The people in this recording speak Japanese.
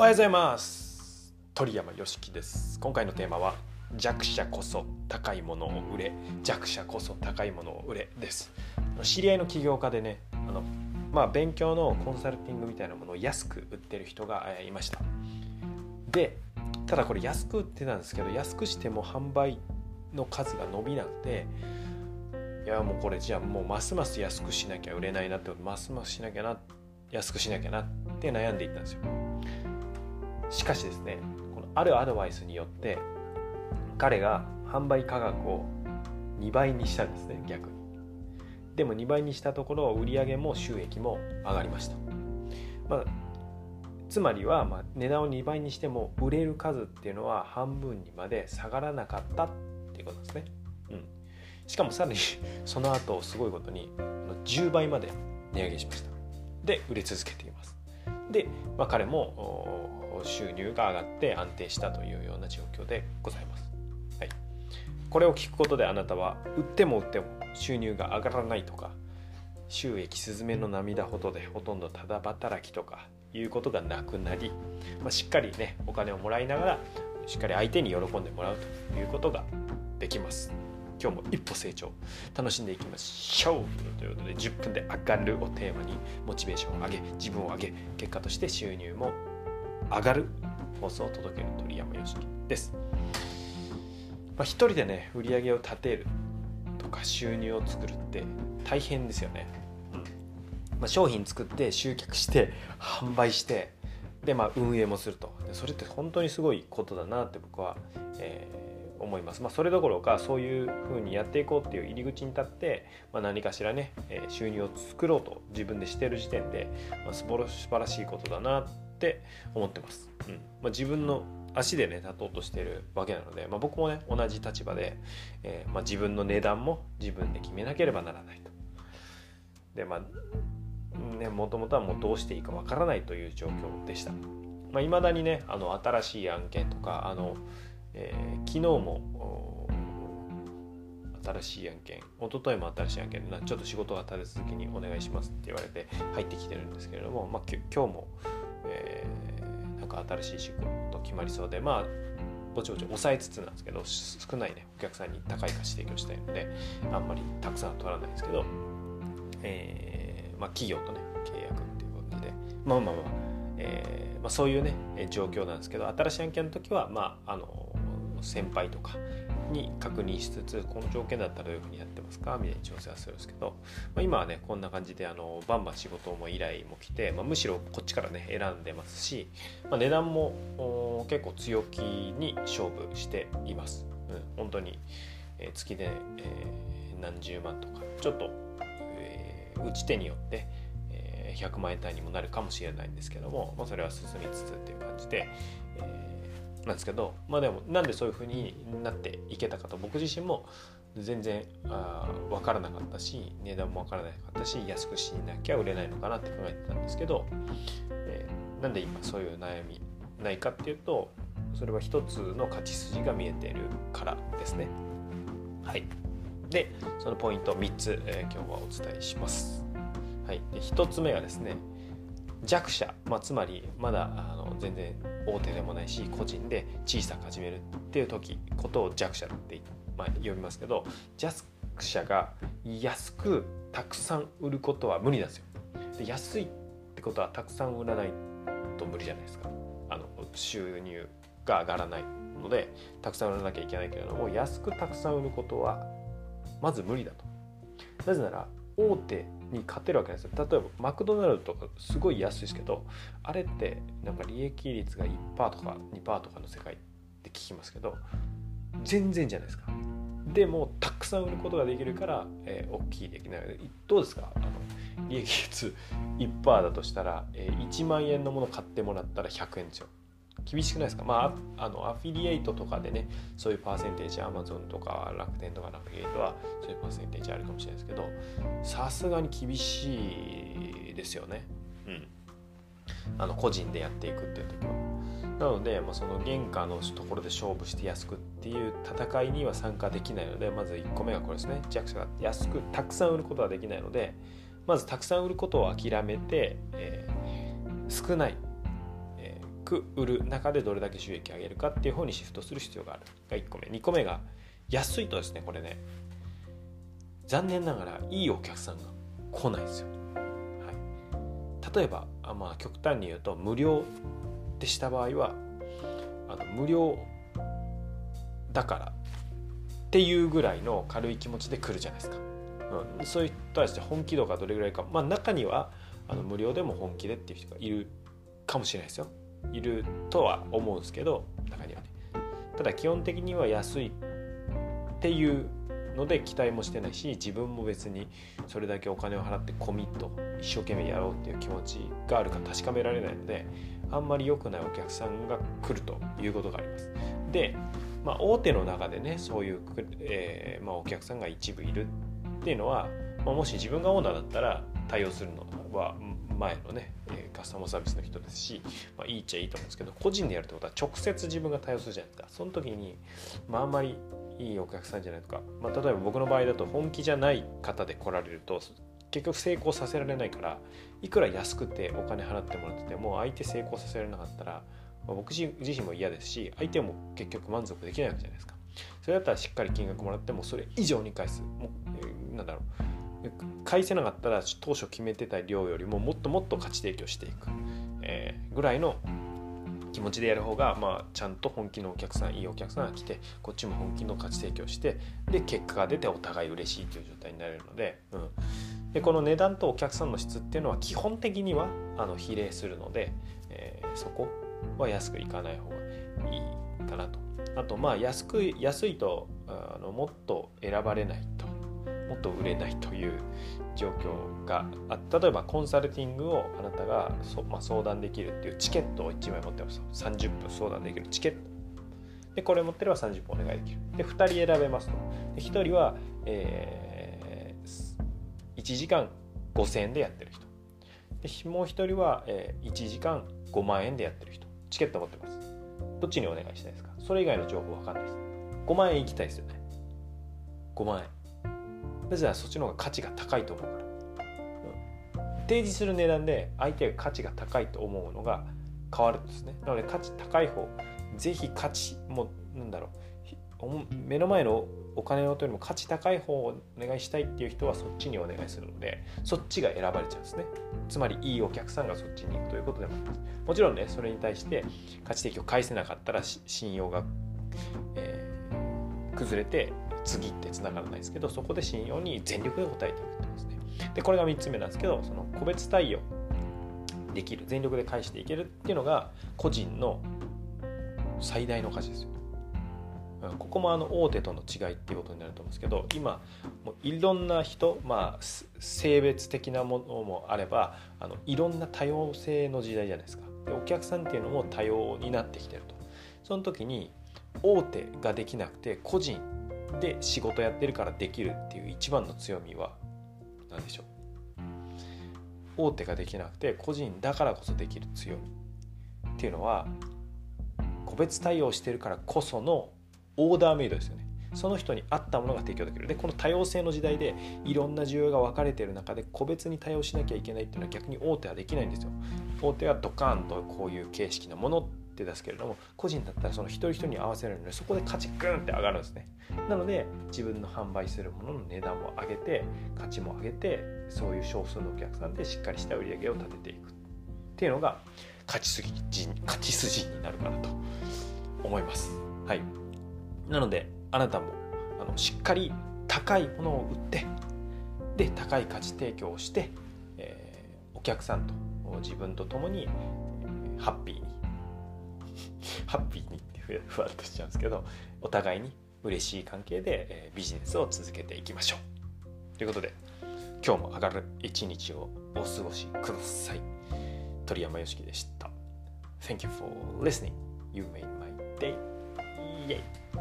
おはようございます。鳥山よしきです。今回のテーマは弱者こそ高いものを売れ弱者こそ高いものを売れです。知り合いの起業家でねあのまあ勉強のコンサルティングみたいなものを安く売ってる人がいました。でただこれ安く売ってたんですけど安くしても販売の数が伸びなくていやもうこれじゃあもうますます安くしなきゃ売れないなってますますしなきゃな安くしなきゃなって悩んでいったんですよ。しかしですねこのあるアドバイスによって彼が販売価格を2倍にしたんですね逆に。でも2倍にしたところ売上も収益も上がりました、まあ、つまりは、まあ、値段を2倍にしても売れる数っていうのは半分にまで下がらなかったっていうことですね、うん、しかもさらにその後すごいことに10倍まで値上げしました。で売れ続けています。で、まあ、彼も収入が上がって安定したというような状況でございます。はい、これを聞くことであなたは売っても売っても収入が上がらないとか収益スズメの涙ほどでほとんどただ働きとかいうことがなくなり、まあ、しっかりねお金をもらいながらしっかり相手に喜んでもらうということができます。今日も一歩成長楽しんでいきましょうということで10分で上がるをテーマにモチベーションを上げ自分を上げ結果として収入も上がる放送を届ける鳥山よしきです。まあ、一人でね売り上げを立てるとか収入を作るって大変ですよね。まあ、商品作って集客して販売してでまあ運営もするとそれって本当にすごいことだなって僕は、えー、思います、まあ、それどころかそういうふうにやっていこうっていう入り口に立って、まあ、何かしらね、え、収入を作ろうと自分でしてる時点で、まあ、素晴らしいことだなってって思ってます。うんまあ、自分の足でね立とうとしてるわけなので、まあ、僕もね同じ立場で、えー、まあ、自分の値段も自分で決めなければならないと。でまあねもともとはもうどうしていいかわからないという状況でした。まあ、未だにねあの新しい案件とかあの、えー、昨日も新しい案件一昨日も新しい案件ちょっと仕事が立て続けにお願いしますって言われて入ってきてるんですけれども、まあ、今日もえー、なんか新しい仕事決まりそうでまあぼちぼち抑えつつなんですけど少ないねお客さんに高い価値提供したいのであんまりたくさんは取らないんですけど、えーまあ、企業とね契約っていう感じでまあまあまあ、えーまあ、そういうね状況なんですけど新しい案件の時はまああの先輩とかに確認しつつこの条件だったらどういうふうにやってますか？みたいに調整はするんですけど、まあ、今はねこんな感じであのバンバン仕事も依頼も来て、まあ、むしろこっちからね選んでますし、まあ、値段も結構強気に勝負しています、うん、本当に、え、月で、えー、何十万とかちょっと、えー、打ち手によって100万円単位にもなるかもしれないんですけども、まあ、それは進みつつっていう感じで、えなんですけどまあでもなんでそういうふうになっていけたかと僕自身も全然あ分からなかったし値段も分からなかったし安くしなきゃ売れないのかなって考えてたんですけど、えー、なんで今そういう悩みないかっていうとそれは一つの勝ち筋が見えているからですね。はい、でそのポイント3つ、えー、今日はお伝えします。はい、で1つ目がですね弱者、まあ、つまりまだあの全然大手でもないし個人で小さく始めるっていう時ことを弱者って、まあ、呼びますけど弱者が安くたくさん売ることは無理なんですよ。で安いってことはたくさん売らないと無理じゃないですか。あの収入が上がらないのでたくさん売らなきゃいけないけれども安くたくさん売ることはまず無理だと。なぜなら大手に勝てるわけですよ。例えばマクドナルドとかすごい安いですけどあれってなんか利益率が1%とか2%とかの世界って聞きますけど全然じゃないですか。でもたくさん売ることができるから、えー、大きいできない。どうですか？あの利益率1%だとしたら、えー、1万円のもの買ってもらったら100円ですよ。厳しくないですか？まあ、あのアフィリエイトとかでねそういうパーセンテージアマゾンとか楽天とかアフィリエイトはそういうパーセンテージあるかもしれないですけどさすがに厳しいですよね。うん。あの個人でやっていくっていう時は。なので、まあ、その原価のところで勝負して安くっていう戦いには参加できないのでまず1個目がこれですね。弱者が安くたくさん売ることはできないのでまずたくさん売ることを諦めて、えー、少ないく売る中でどれだけ収益上げるかっていう方にシフトする必要がある。が1個目。2個目が安いとですねこれね残念ながらいいお客さんが来ないですよ、はい、例えばあまあ極端に言うと無料でした場合はあの無料だからっていうぐらいの軽い気持ちで来るじゃないですか、うん、そういった人本気度がどれぐらいか。まあ中にはあの無料でも本気でっていう人がいるかもしれないですよ。いるとは思うんですけど中にはねただ基本的には安いっていうので期待もしてないし自分も別にそれだけお金を払ってコミット一生懸命やろうっていう気持ちがあるか確かめられないのであんまり良くないお客さんが来るということがあります。で、まあ、大手の中でねそういう、えーまあ、お客さんが一部いるっていうのは、まあ、もし自分がオーナーだったら対応するのは前のねカスタマーサービスの人ですし、まあ、いいっちゃいいと思うんですけど個人でやるってことは直接自分が対応するじゃないですか。その時に、まあ、あんまりいいお客さんじゃないとか、まあ、例えば僕の場合だと本気じゃない方で来られると結局成功させられないからいくら安くてお金払ってもらってても相手成功させられなかったら、ま、僕自身も嫌ですし相手も結局満足できないわけじゃないですか。それだったらしっかり金額もらってもそれ以上に返す。もう、えー、なんだろう。返せなかったら当初決めてた量よりももっともっと価値提供していく、えー、ぐらいの気持ちでやる方が、まあ、ちゃんと本気のお客さんいいお客さんが来てこっちも本気の価値提供してで結果が出てお互い嬉しいという状態になれるので,、うん、でこの値段とお客さんの質っていうのは基本的にはあの比例するので、えー、そこは安くいかない方がいいかなと。あとまあ安く安いとあのもっと選ばれないもっと売れないという状況があ例えばコンサルティングをあなたがそ、まあ、相談できるっていうチケットを1枚持ってます。30分相談できる。チケット。でこれ持ってれば30分お願いできる。で2人選べますと。で1人は、えー、1時間5000円でやってる人。でもう1人は、えー、1時間5万円でやってる人。チケット持ってます。どっちにお願いしたいですか？それ以外の情報わかんないです。5万円行きたいですよね。5万円。なぜならそっちの方が価値が高いと思うから、うん、提示する値段で相手が価値が高いと思うのが変わるんですね。なので価値高い方ぜひ価値もなんだろう目の前のお金の音よりも価値高い方をお願いしたいっていう人はそっちにお願いするのでそっちが選ばれちゃうんですね。つまりいいお客さんがそっちに行くということでも。ありますもちろんねそれに対して価値提供を返せなかったら信用が、えー、崩れて次ってつながらないですけどそこで信用に全力で応えていくってことですね。でこれが3つ目なんですけどその個別対応できる全力で返していけるっていうのが個人の最大の価値ですよ。ここもあの大手との違いっていうことになると思うんですけど今もういろんな人、まあ、性別的なものもあればあのいろんな多様性の時代じゃないですか。でお客さんっていうのも多様になってきてると。その時に大手ができなくて個人で仕事やってるからできるっていう一番の強みは何でしょう？大手ができなくて個人だからこそできる強みっていうのは個別対応してるからこそのオーダーメイドですよね。その人に合ったものが提供できる。でこの多様性の時代でいろんな需要が分かれてる中で個別に対応しなきゃいけないっていうのは逆に大手はできないんですよ。大手はドカーンとこういう形式のもの手出すけれども個人だったらその一人一人に合わせるのでそこで価値グンって上がるんですね。なので自分の販売するものの値段を上げて価値も上げてそういう少数のお客さんでしっかりした売り上げを立てていく。っていうのが勝ち筋勝ち筋になるかなと思います。はい。なのであなたもあのしっかり高いものを売ってで高い価値提供をして、えー、お客さんと自分と共にハッピーに ハッピーにってふわっとしちゃうんですけどお互いに嬉しい関係で、えビジネスを続けていきましょうということで今日も上がる一日をお過ごしください鳥山よしきでした Thank you for listening. You made my day. Yay!